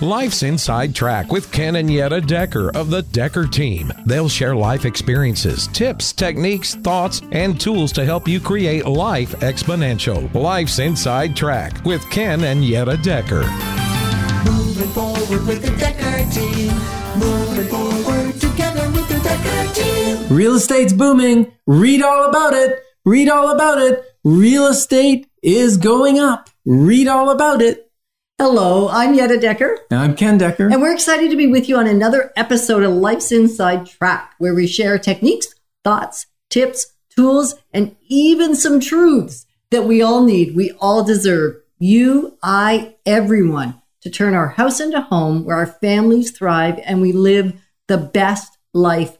Life's Inside Track with Ken and Yetta Decker of the Decker team. They'll share life experiences, tips, techniques, thoughts, and tools to help you create life exponential. Life's Inside Track with Ken and Yetta Decker. Moving forward with the Decker team. Moving forward together with the Decker team. Real estate's booming. Read all about it. Read all about it. Real estate is going up. Read all about it. Hello, I'm Yetta Decker, I'm Ken Decker. and we're excited to be with you on another episode of Life's Inside Track, where we share techniques, thoughts, tips, tools, and even some truths that we all need, we all deserve. You, I, everyone, to turn our house into home where our families thrive and we live the best life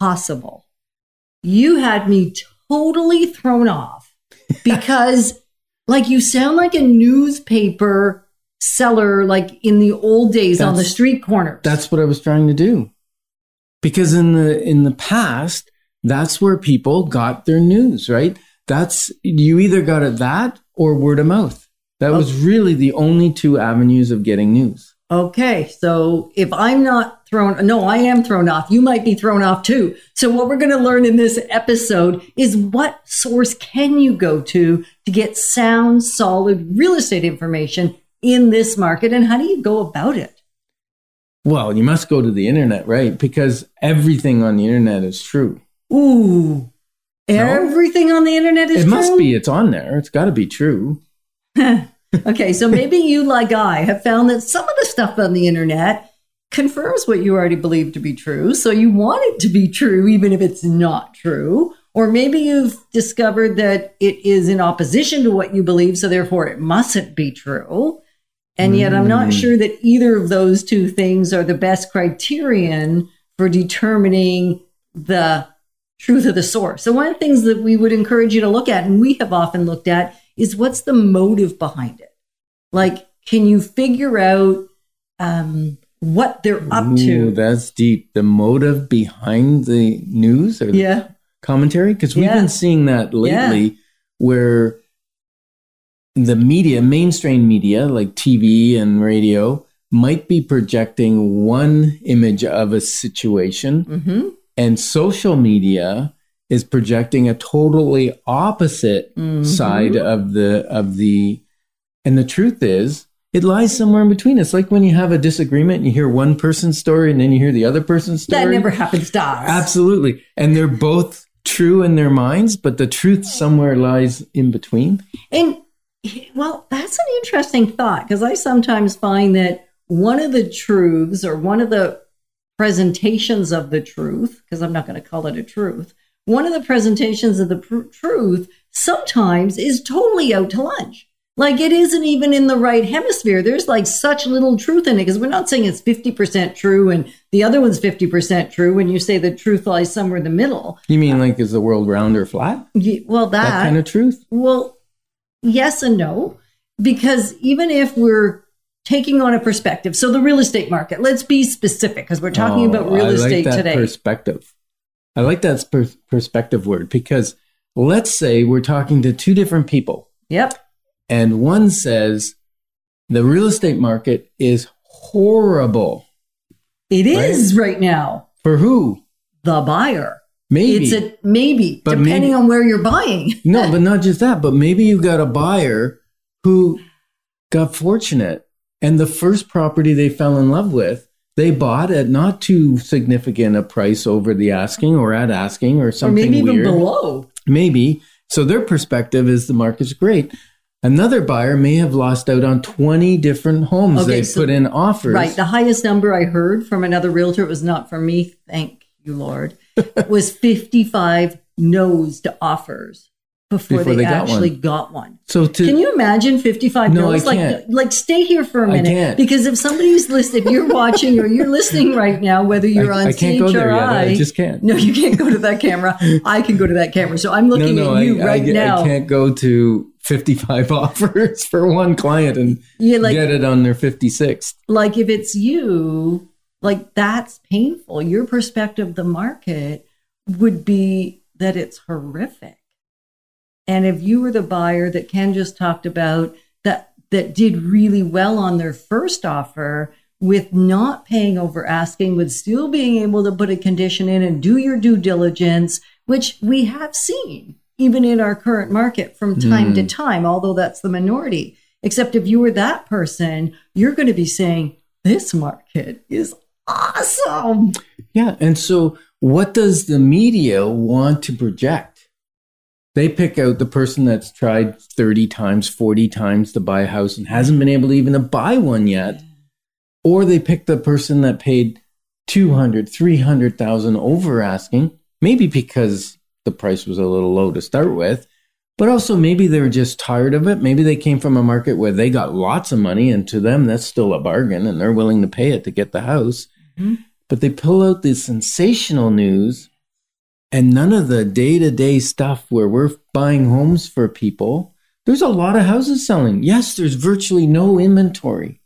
possible. You had me totally thrown off because, like, you sound like a newspaper seller, like in the old days on the street corners. That's what I was trying to do. Because in the in the past, that's where people got their news, right? That's you either got it that or word of mouth. That was really the only two avenues of getting news. Okay, so if I'm not thrown, no, I am thrown off. You might be thrown off too. So what we're going to learn in this episode is what source can you go to to get sound, solid real estate information in this market, and how do you go about it? Well, you must go to the internet, right? Because everything on the internet is true. Ooh, everything on the internet is true. it must be. It's on there. It's got to be true. Okay, so maybe you, like I, have found that some of the stuff on the internet confirms what you already believe to be true. So you want it to be true, even if it's not true. Or maybe you've discovered that it is in opposition to what you believe, so therefore it mustn't be true. And yet I'm not sure that either of those two things are the best criterion for determining the truth of the source. So one of the things that we would encourage you to look at, and we have often looked at, is what's the motive behind it? Like, can you figure out um, what they're up Ooh, to? that's deep. The motive behind the news or the Yeah. commentary? Because we've Yeah. been seeing that lately where the media, mainstream media like TV and radio, might be projecting one image of a situation, hmm and social media is projecting a totally opposite Mhm. side of the of the and the truth is it lies somewhere in between it's like when you have a disagreement and you hear one person's story and then you hear the other person's story That never happens to us. Absolutely. And they're both true in their minds, but the truth somewhere lies in between. And well, that's an interesting thought because I sometimes find that one of the truths or one of the presentations of the truth, because I'm not going to call it a truth, one of the presentations of the pr- truth sometimes is totally out to lunch. Like it isn't even in the right hemisphere. There's like such little truth in it because we're not saying it's 50% true and the other one's 50% true when you say the truth lies somewhere in the middle. You mean like is the world round or flat? Ye- Well, That, that, kind of truth? well, yes and no, because even if we're taking on a perspective, so the real estate market, let's be specific because we're talking about Oh, real I like estate that today. Perspective. I like that per- perspective word because let's say we're talking to two different people yep. and one says the real estate market is horrible. It is right now For who? the buyer. Maybe. It's a maybe, But depending maybe- on where you're buying. No, but not just that, but maybe you got a buyer who got fortunate and the first property they fell in love with, they bought at not too significant a price over the asking or at asking or or something maybe even weird. below. Maybe. So their perspective is the market's great. Another buyer may have lost out on 20 different homes Okay, they so- put in offers. Right. The highest number I heard from another realtor, it was not from me, thank you, Lord, was 55 no's to offers before, Before they, they got actually one. got one. so to Can you imagine 55 No, no's? I like, can't. like, stay here for a minute. can't. Because if somebody's listening, if you're watching or you're listening right now, whether you're I, on I can't go there yet. I just can't. no, you can't go to that camera. I can go to that camera. So I'm no, looking no, at you I, right I, now. I can't go to 55 offers for one client and Yeah, like- get it on their 56th. like if it's you, like that's painful. Your perspective of the market would be that it's horrific. And if you were the buyer that Ken just talked about that that did really well on their first offer, with not paying over asking, with still being able to put a condition in and do your due diligence, which we have seen even in our current market from time to hmm. time, although that's the minority. Except if you were that person, you're going to be saying, this market is awesome. Yeah. And so, what does the media want to project? They pick out the person that's tried 30 times, 40 times to buy a house and hasn't been able to even to buy one yet. Or they pick the person that paid 200, 300,000 over asking, maybe because the price was a little low to start with, but also maybe they were just tired of it. Maybe they came from a market where they got lots of money and to them that's still a bargain and they're willing to pay it to get the house. Mm-hmm. But they pull out the sensational news and none of the day to day stuff where we're buying homes for people. There's a lot of houses selling. Yes, there's virtually no inventory,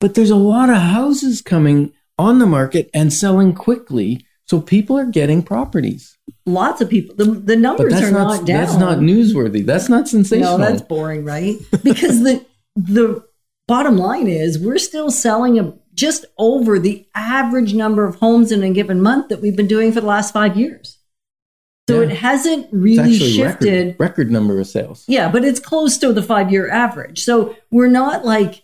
but there's a lot of houses coming on the market and selling quickly. So people are getting properties. Lots of people, the, the numbers are not, not, down. that's not newsworthy. That's not sensational. No, that's boring, right? Because the the bottom line is we're still selling a, just over the average number of homes in a given month that we've been doing for the last five years. So Yeah. it hasn't really shifted. record, record number of sales. Yeah, but it's close to the five year average. So we're not like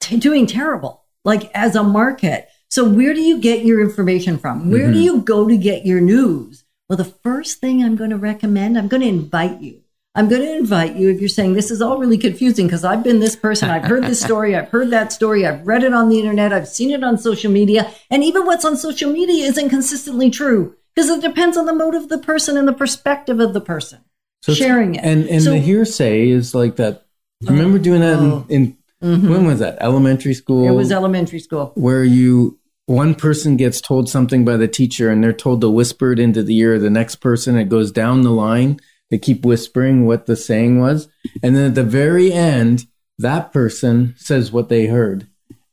t- doing terrible, like as a market. So where do you get your information from? Where do mm-hmm. you go to get your news? Well, the first thing I'm going to recommend, I'm going to invite you. I'm going to invite you if you're saying this is all really confusing because I've been this person, I've heard this story, I've heard that story, I've read it on the internet, I've seen it on social media, and even what's on social media isn't consistently true because it depends on the motive of the person and the perspective of the person So sharing it. And and So- the hearsay is like that. Remember doing that Oh. in, in when was that? Elementary school. It was elementary school. where you one person gets told something by the teacher and they're told to whisper it into the ear of the next person. It goes down the line. They keep whispering what the saying was, and then at the very end, that person says what they heard,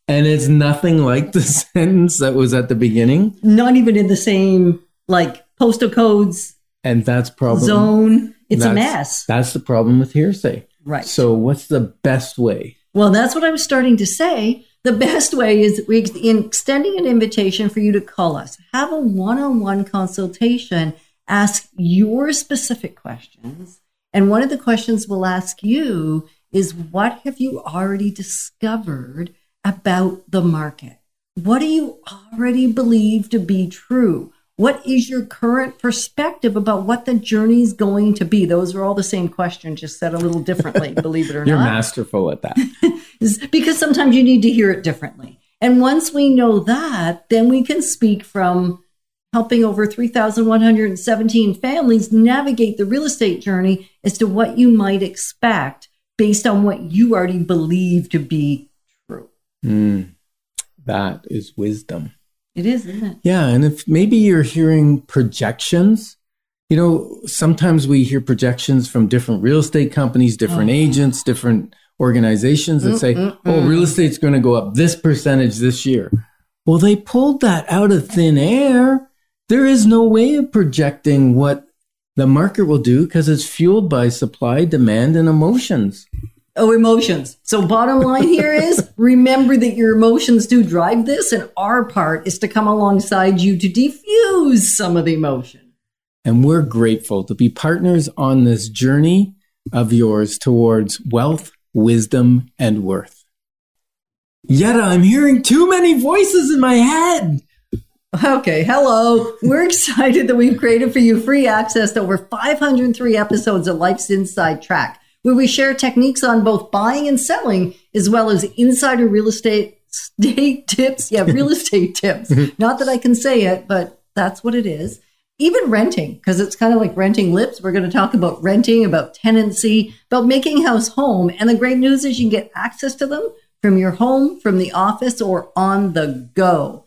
and it's nothing like the sentence that was at the beginning. Not even in the same like postal codes And that's probably zone. It's a mess. That's the problem with hearsay. Right. So, what's the best way? Well, that's what I was starting to say. The best way is we in extending an invitation for you to call us, have a one-on-one consultation, ask your specific questions, and one of the questions we'll ask you is, "What have you already discovered about the market? What do you already believe to be true?" What is your current perspective about what the journey is going to be? Those are all the same questions, just said a little differently, believe it or not. You're masterful at that. because sometimes you need to hear it differently. And once we know that, then we can speak from helping over 3,117 families navigate the real estate journey as to what you might expect based on what you already believe to be true. Mm, that is wisdom. It is, isn't it? Yeah, and if maybe you're hearing projections, you know, sometimes we hear projections from different real estate companies, different agents, different organizations that say, "Oh, real estate's going to go up this percentage this year." Well, they pulled that out of thin air. There is no way of projecting what the market will do because it's fueled by supply, demand, and emotions. Oh, emotions. So, bottom line here is remember that your emotions do drive this, and our part is to come alongside you to defuse some of the emotion. And we're grateful to be partners on this journey of yours towards wealth, wisdom, and worth. Yetta, I'm hearing too many voices in my head. Okay, hello. We're excited that we've created for you free access to over 503 episodes of Life's Inside Track, where we share techniques on both buying and selling, as well as insider real estate state tips. Yeah, real estate tips. Mm-hmm. Not that I can say it, but that's what it is. Even renting, because it's kind of like renting lips. We're going to talk about renting, about tenancy, about making house home. And the great news is you can get access to them from your home, from the office, or on the go.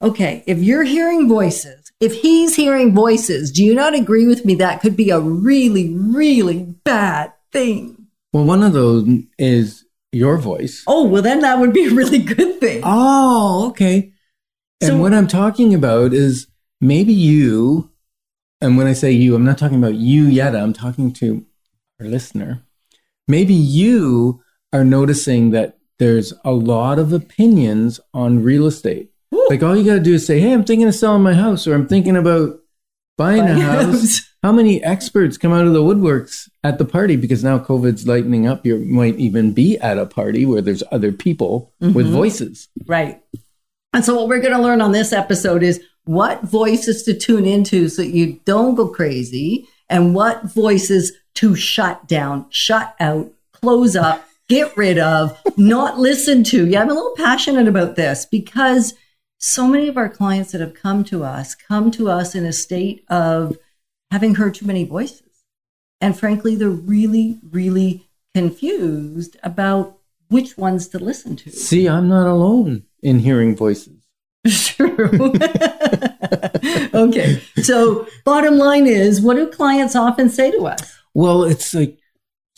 Okay, if you're hearing voices, if he's hearing voices, do you not agree with me that could be a really, really bad thing? Well, one of those is your voice. Oh, well, then that would be a really good thing. Oh, okay. And So- what I'm talking about is maybe you, and when I say you, I'm not talking about you yet, I'm talking to our listener. Maybe you are noticing that there's a lot of opinions on real estate. Like all you got to do is say, "Hey, I'm thinking of selling my house," or "I'm thinking about buying Buying a house." How many experts come out of the woodworks at the party because now COVID's lightening up? You might even be at a party where there's other people with mm-hmm. voices. Right. And so, what we're going to learn on this episode is what voices to tune into so that you don't go crazy, and what voices to shut down, shut out, close up, get rid of, not listen to. Yeah, I'm a little passionate about this because so many of our clients that have come to us come to us in a state of having heard too many voices. And frankly, they're really, really confused about which ones to listen to. See, I'm not alone in hearing voices. True. okay. So, bottom line is, what do clients often say to us? Well, it's like,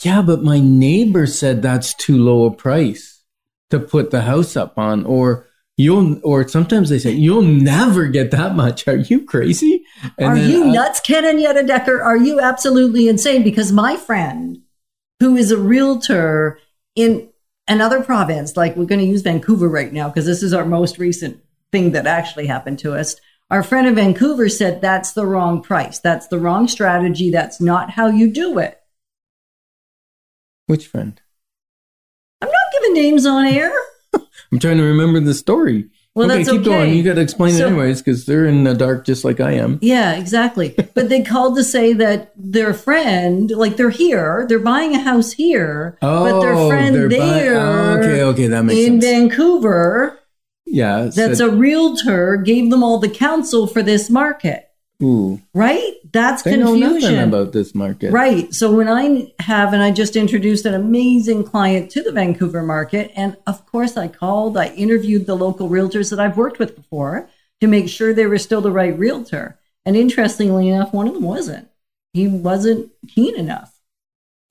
yeah, but my neighbor said that's too low a price to put the house up on, or you'll, or sometimes they say you'll never get that much. Are you crazy? And Are then you I- nuts, Ken and Yetta Decker? Are you absolutely insane? Because my friend, who is a realtor in another province, like we're going to use Vancouver right now, because this is our most recent thing that actually happened to us. Our friend in Vancouver said that's the wrong price. That's the wrong strategy. That's not how you do it. Which friend? I'm not giving names on air. I'm trying to remember the story. Well, okay, that's keep okay. going. You got to explain So- it anyways because they're in the dark just like I am. Yeah, exactly. but they called to say that their friend, like they're here, they're buying a house here, but their oh, friend Oh, buy- there oh, okay, okay, that makes sense. in sense. Vancouver, yeah, that's a realtor, gave them all the counsel for this market, ooh. right? That's They know confusion. about this market. Right. So when I have, and I just introduced an amazing client to the Vancouver market, and of course I called, I interviewed the local realtors that I've worked with before to make sure they were still the right realtor. And interestingly enough, one of them wasn't. He wasn't keen enough.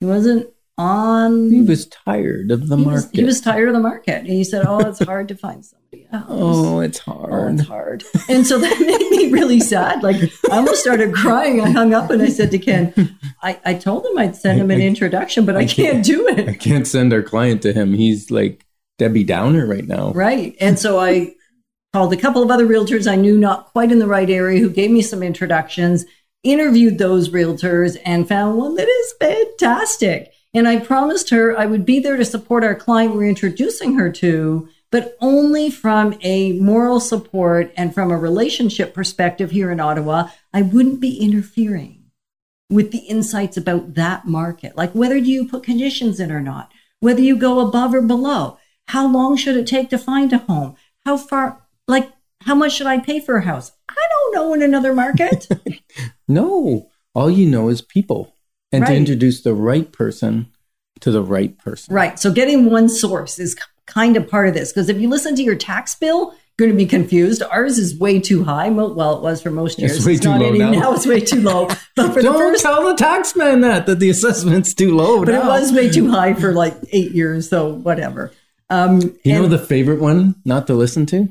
He wasn't on. He was tired of the he market. was, he was tired of the market. And he said, Oh, it's hard to find somebody else. oh, it's Oh, hard. it's hard. And so that made me really sad. Like I almost started crying. I hung up and I said to Ken, I, I told him I'd send him an I- introduction, but I, I can't, can't. do it. I can't send our client to him. He's like Debbie Downer right now. Right. And so I called a couple of other realtors I knew not quite in the right area who gave me some introductions, interviewed those realtors, and found one that is fantastic. And I promised her I would be there to support our client we're introducing her to, but only from a moral support and from a relationship perspective here in Ottawa. I wouldn't be interfering with the insights about that market, like whether you put conditions in or not, whether you go above or below, how long should it take to find a home, how far, like how much should I pay for a house? I don't know in another market. No, all you know is people, and to introduce the right person to the right person. right. So getting one source is kind of part of this because if you listen to your tax bill, you're going to be confused. Ours is way too high. Well, it was for most years. It's too not low any- now. now. it's way too low. But for Don't first tell the taxman that that the assessment's too low. but it was way too high for like eight years, so whatever. Um, You know the favorite one not to listen to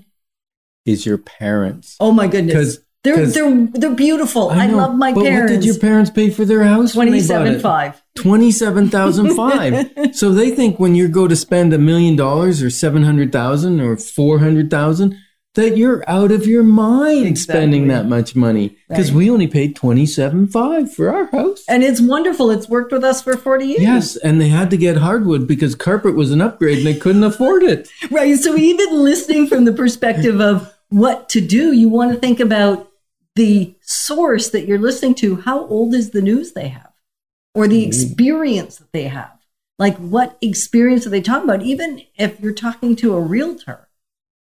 is your parents. oh my goodness, 'Cause- they're they're they're beautiful. I, know, love my but parents. What did your parents pay for their house? bought Twenty-seven five. Twenty-seven thousand five. so they think when you go to spend a million dollars or seven hundred thousand or four hundred thousand, that you're out of your mind Exactly. spending that much money because Right. we only paid twenty-seven five for our house. And it's wonderful. It's worked with us for forty years. Yes, and they had to get hardwood because carpet was an upgrade and they couldn't afford it. Right. So even listening from the perspective of what to do, you want to think about the source that you're listening to. How old is the news they have? Or the mm-hmm. experience that they have? Like what experience are they talking about? Even if you're talking to a realtor,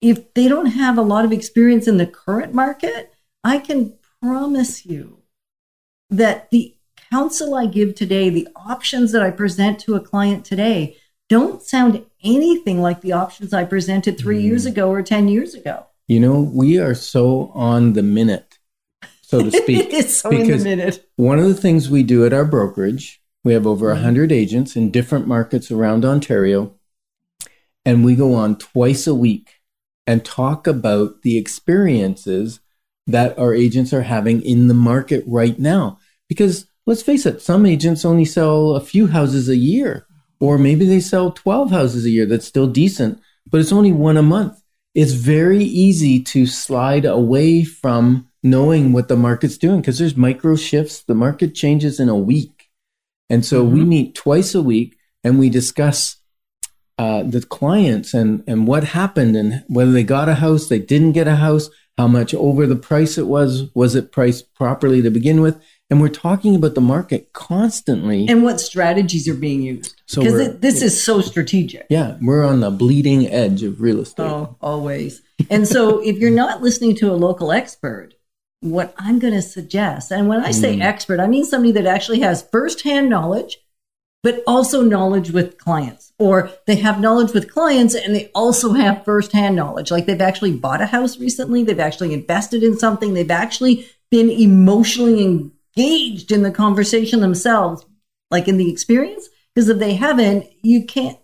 if they don't have a lot of experience in the current market, I can promise you that the counsel I give today, the options that I present to a client today, don't sound anything like the options I presented three years mm. ago or 10 years ago. You know, we are so on the minute, so to speak. it's so in the because minute. One of the things we do at our brokerage, we have over 100 mm-hmm. agents in different markets around Ontario, and we go on twice a week and talk about the experiences that our agents are having in the market right now. Because let's face it, some agents only sell a few houses a year, Or maybe they sell 12 houses a year that's still decent, but it's only one a month. It's very easy to slide away from knowing what the market's doing because there's micro shifts. The market changes in a week. And so we meet twice a week and we discuss uh, the clients and, and what happened and whether they got a house, they didn't get a house, how much over the price it was, was it priced properly to begin with? And we're talking about the market constantly. And what strategies are being used? So Because this is so strategic. yeah, we're on the bleeding edge of real estate. Oh, always. And so if you're not listening to a local expert, what I'm going to suggest, and when I say Hmm. expert, I mean somebody that actually has firsthand knowledge, but also knowledge with clients, or they have knowledge with clients and they also have firsthand knowledge. Like they've actually bought a house recently, they've actually invested in something, they've actually been emotionally engaged in the conversation themselves, like in the experience. Because if they haven't, you can't,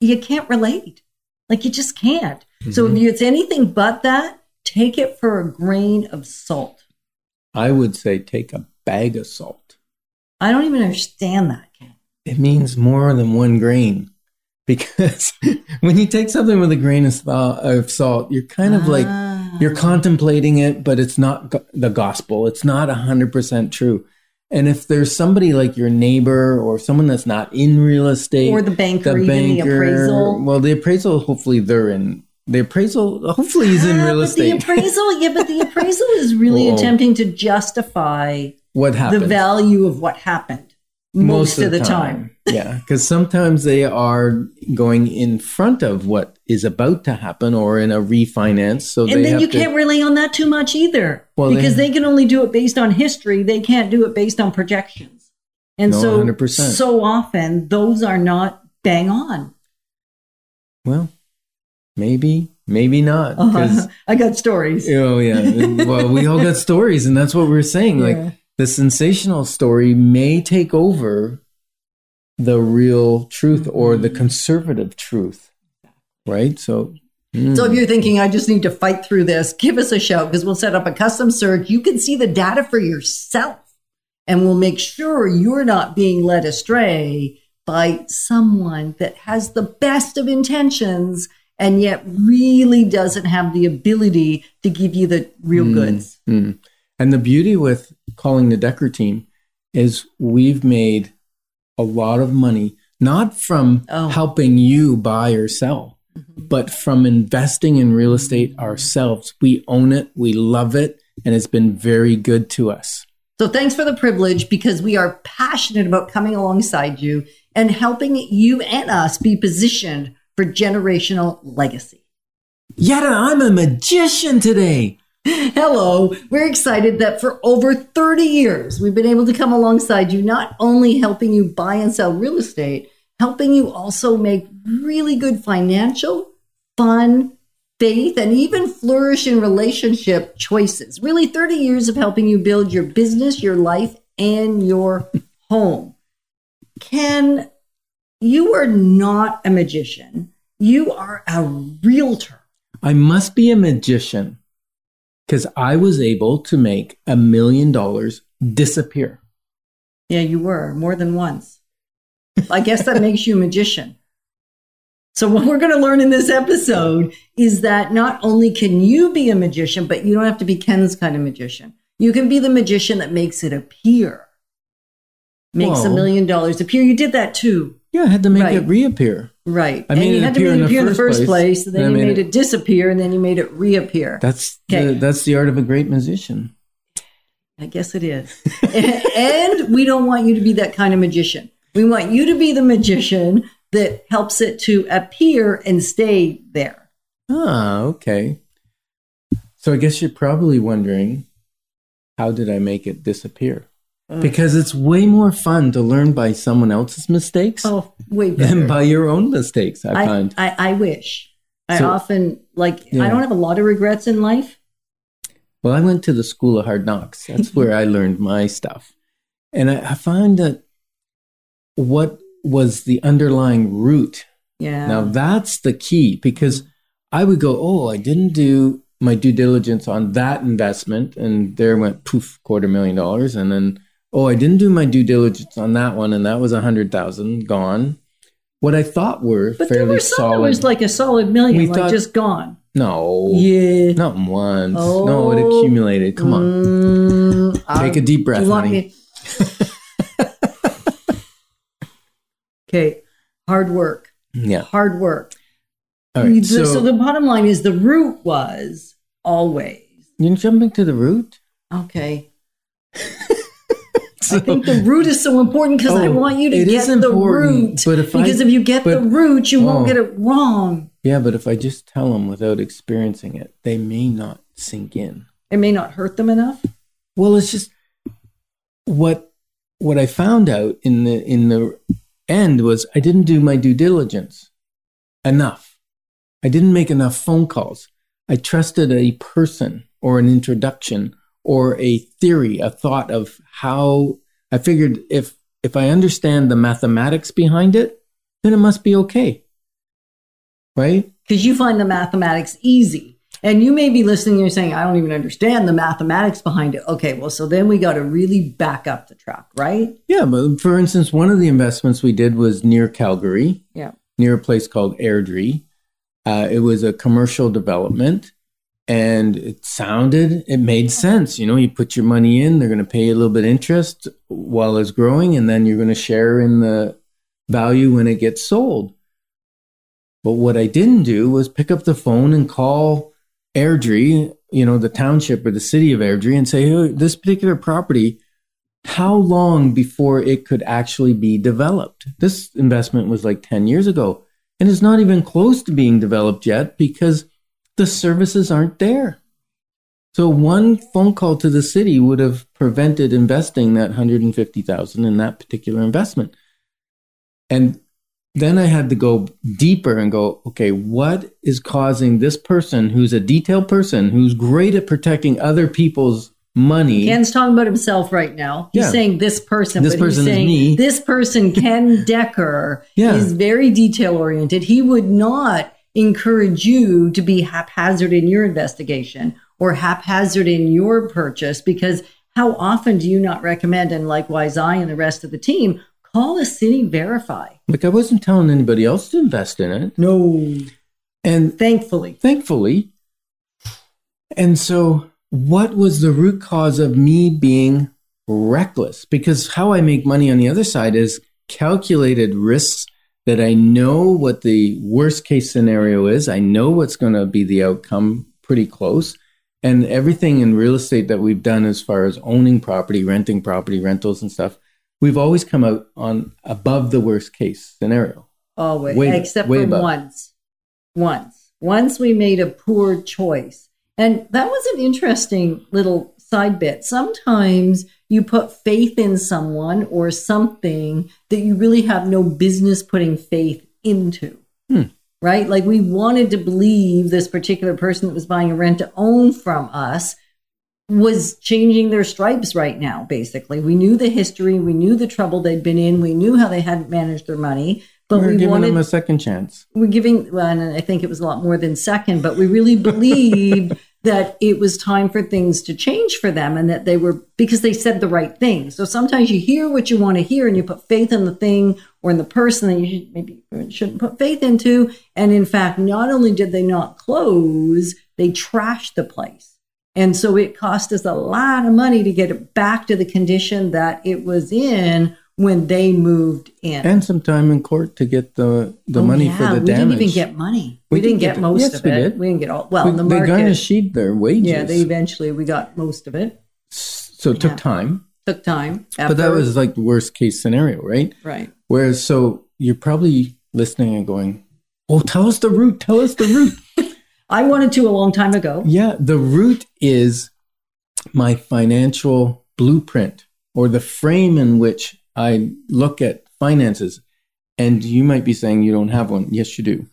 you can't relate. Like you just can't. So if you, it's anything but that, take it for a grain of salt. I would say take a bag of salt. I don't even understand that. Ken. It means more than one grain. Because when you take something with a grain of, of salt, you're kind of like, Ah. You're contemplating it, but it's not go- the gospel. It's not 100% true. And if there's somebody like your neighbor or someone that's not in real estate, Or the banker, even the appraisal. well, the appraisal, hopefully they're in, the appraisal, hopefully he's in Ah, real estate. The appraisal, yeah, but the appraisal is really Whoa. attempting to justify what happened? the value of what happened most, of the time. Yeah, because sometimes they are going in front of what is about to happen or in a refinance. So And then you to, can't rely on that too much either, Well, because they- they can only do it based on history. They can't do it based on projections. And No, so, 100%. so often those are not bang on. Well, maybe, maybe not. Uh-huh. 'cause- I got stories. oh yeah. well, we all got stories, and that's what we're saying. Yeah. Like the sensational story may take over the real truth or Mm-hmm. the conservative truth, right? So. mm. So if you're thinking, I just need to fight through this, give us a shout because we'll set up a custom search. You can see the data for yourself and we'll make sure you're not being led astray by someone that has the best of intentions and yet really doesn't have the ability to give you the real goods. Mm. And the beauty with calling the Decker team is we've made a lot of money, not from Oh. helping you buy or sell, mm-hmm. but from investing in real estate ourselves. We own it, we love it, and it's been very good to us. So thanks for the privilege because we are passionate about coming alongside you and helping you and us be positioned for generational legacy. Yetta, I'm a magician today. Hello. We're excited that for over 30 years, we've been able to come alongside you, not only helping you buy and sell real estate, helping you also make really good financial, fun, faith, and even flourish in relationship choices. Really, 30 years of helping you build your business, your life, and your home. Ken, you are not a magician. You are a realtor. I must be a magician because I was able to make a million dollars disappear. Yeah, you were more than once. I guess that makes you a magician. So, what we're going to learn in this episode is that not only can you be a magician, but you don't have to be Ken's kind of magician. You can be the magician that makes it appear, makes a million dollars appear. You did that too, Yeah, I had to make Right. it reappear. Right? I and you had to make in it the appear in the first place, place, and then you made made it- it disappear, and then you made it reappear. That's Okay. the, that's the art of a great musician. I guess it is. and we don't want you to be that kind of magician. We want you to be the magician that helps it to appear and stay there. Ah, okay. So I guess you're probably wondering, how did I make it disappear? Mm. Because it's way more fun to learn by someone else's mistakes Oh, way than by your own mistakes. I, I, find. I, I wish. I often, like, Yeah. I don't have a lot of regrets in life. Well, I went to the school of hard knocks. That's where I learned my stuff. And I, I find that what was the underlying root Yeah. Now that's the key because I would go, oh, I didn't do my due diligence on that investment, and there went poof, quarter million dollars, and then oh, I didn't do my due diligence on that one, and that was a hundred thousand gone. what I thought were But there fairly were some solid. that was like a solid million, We like thought- just gone. no, Yeah. not once. no, it Oh. accumulated. Come on, Mm, take a deep breath, honey. okay, hard work. Yeah. Hard work. All right. So, so the bottom line is the root was always you're jumping to the root. okay. I think the root is so important because I Oh, want you to it get the root. but if I- because if you get the root, you won't oh. get it wrong. Yeah, but if I just tell them without experiencing it, they may not sink in. It may not hurt them enough. Well, it's just what what I found out in the in the end was I didn't do my due diligence enough. I didn't make enough phone calls. I trusted a person or an introduction or a theory, a thought of how I figured if if I understand the mathematics behind it, then it must be okay. Right? because you find the mathematics easy. And you may be listening and you're saying, I don't even understand the mathematics behind it. Okay, well, so then we got to really back up the truck, right? Yeah, but for instance, one of the investments we did was near Calgary. Yeah. near a place called Airdrie. Uh, it was a commercial development and it sounded, it made sense. You know, you put your money in, they're going to pay you a little bit interest while it's growing, and then you're going to share in the value when it gets sold. But what I didn't do was pick up the phone and call Airdrie, you know, the township or the city of Airdrie, and say, hey, this particular property, how long before it could actually be developed? This investment was like 10 years ago and it's not even close to being developed yet because the services aren't there. So one phone call to the city would have prevented investing that 150,000 in that particular investment. And then I had to go deeper and go, okay, what is causing this person who's a detailed person who's great at protecting other people's money? Ken's talking about himself right now. He's Yeah. saying this person, This but person he's is saying me. this person, Ken Decker, Yeah. is very detail oriented. He would not encourage you to be haphazard in your investigation or haphazard in your purchase because how often do you not recommend, and likewise I and the rest of the team, call a city verify? Like I wasn't telling anybody else to invest in it. No. And Thankfully. thankfully. And so, what was the root cause of me being reckless? Because how I make money on the other side is calculated risks that I know what the worst case scenario is. I know what's going to be the outcome pretty close. And everything in real estate that we've done as far as owning property, renting property, rentals and stuff, we've always come out on above the worst case scenario. Always, Way- except way for above. once. Once. Once we made a poor choice. And that was an interesting little side bit. Sometimes you put faith in someone or something that you really have no business putting faith into. Hmm. Right? Like we wanted to believe this particular person that was buying a rent to own from us was changing their stripes right now, basically. We knew the history, we knew the trouble they'd been in, we knew how they hadn't managed their money, but We're we giving wanted them a second chance. we're giving well, and I think it was a lot more than second, but we really believed that it was time for things to change for them and that they were because they said the right thing. So sometimes you hear what you want to hear and you put faith in the thing or in the person that you should, maybe shouldn't put faith into. And in fact, not only did they not close, they trashed the place. And so it cost us a lot of money to get it back to the condition that it was in when they moved in. and some time in court to get the the Oh, money yeah, for the we damage. We didn't even get money. We, We didn't did get, get- most yes, of we it. did. We didn't get all. Well, We- the they market. garnished their wages. yeah, they eventually we got most of it. so it took yeah. time, Took time, but that was like the worst case scenario, right? right. Whereas, so you're probably listening and going, "Oh, tell us the root. Tell us the root." I wanted to a long time ago. yeah, the root is my financial blueprint or the frame in which I look at finances. And you might be saying you don't have one. Yes, you do.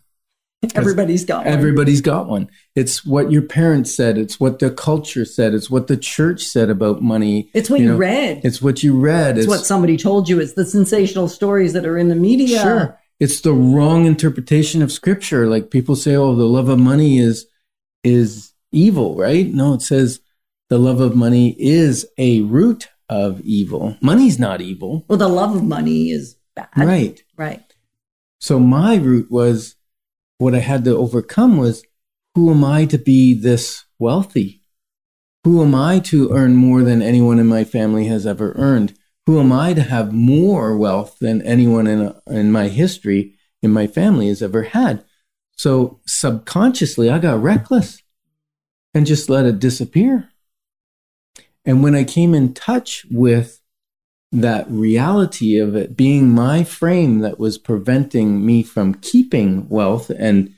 Everybody's got one. Everybody's got one. It's what your parents said. It's what the culture said. It's what the church said about money. It's what you, know, read. It's, It's what you read. It's, what somebody told you. It's the sensational stories that are in the media. Sure. It's the wrong interpretation of scripture. Like people say, oh, the love of money is is evil, right? No, it says the love of money is a root of evil. Money's not evil. Well, the love of money is bad. Right. Right. So my root was what I had to overcome was who am I to be this wealthy? Who am I to earn more than anyone in my family has ever earned? Who am I to have more wealth than anyone in, in my history, in my family, has ever had? So subconsciously, I got reckless and just let it disappear. And when I came in touch with that reality of it being my frame that was preventing me from keeping wealth and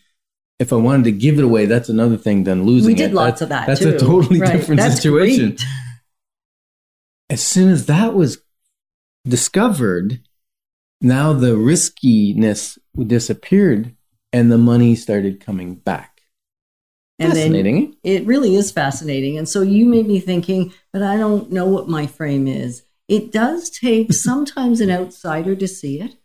if I wanted to give it away, that's another thing than losing it. We did it. lots That- of that That's too. a totally Right. different That's situation. great. As soon as that was discovered, now the riskiness disappeared and the money started coming back. And Fascinating. It really is fascinating. And so you made me thinking, but I don't know what my frame is. It does take sometimes an outsider to see it,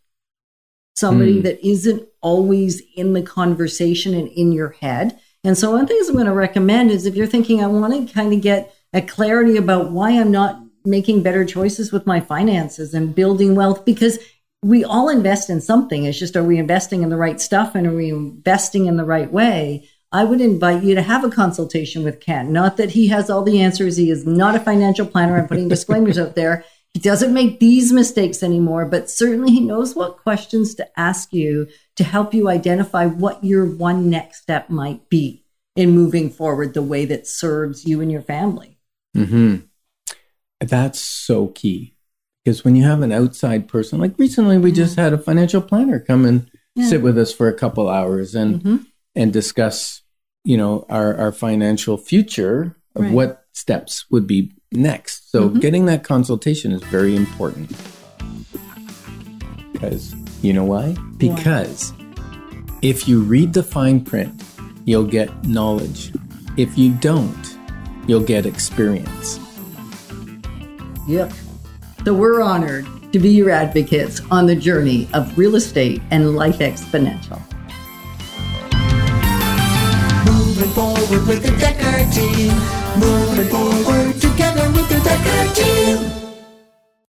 somebody Hmm. that isn't always in the conversation and in your head. And so, one thing I'm going to recommend is if you're thinking, I want to kind of get a clarity about why I'm not making better choices with my finances and building wealth, because we all invest in something. It's just, are we investing in the right stuff and are we investing in the right way? I would invite you to have a consultation with Ken. Not that he has all the answers. He is not a financial planner. I'm putting disclaimers out there. He doesn't make these mistakes anymore, but certainly he knows what questions to ask you to help you identify what your one next step might be in moving forward the way that serves you and your family. hmm That's so key because when you have an outside person, like recently, we just had a financial planner come and Yeah. sit with us for a couple hours and Mhm. And discuss, you know, our our financial future of Right. what steps would be next. So Mhm. getting that consultation is very important. Because you know why? Because if you read the fine print, you'll get knowledge. If you don't, you'll get experience. Yep. So we're honored to be your advocates on the journey of real estate and life exponential. Moving forward with the Decker team. Moving forward together with the Decker team.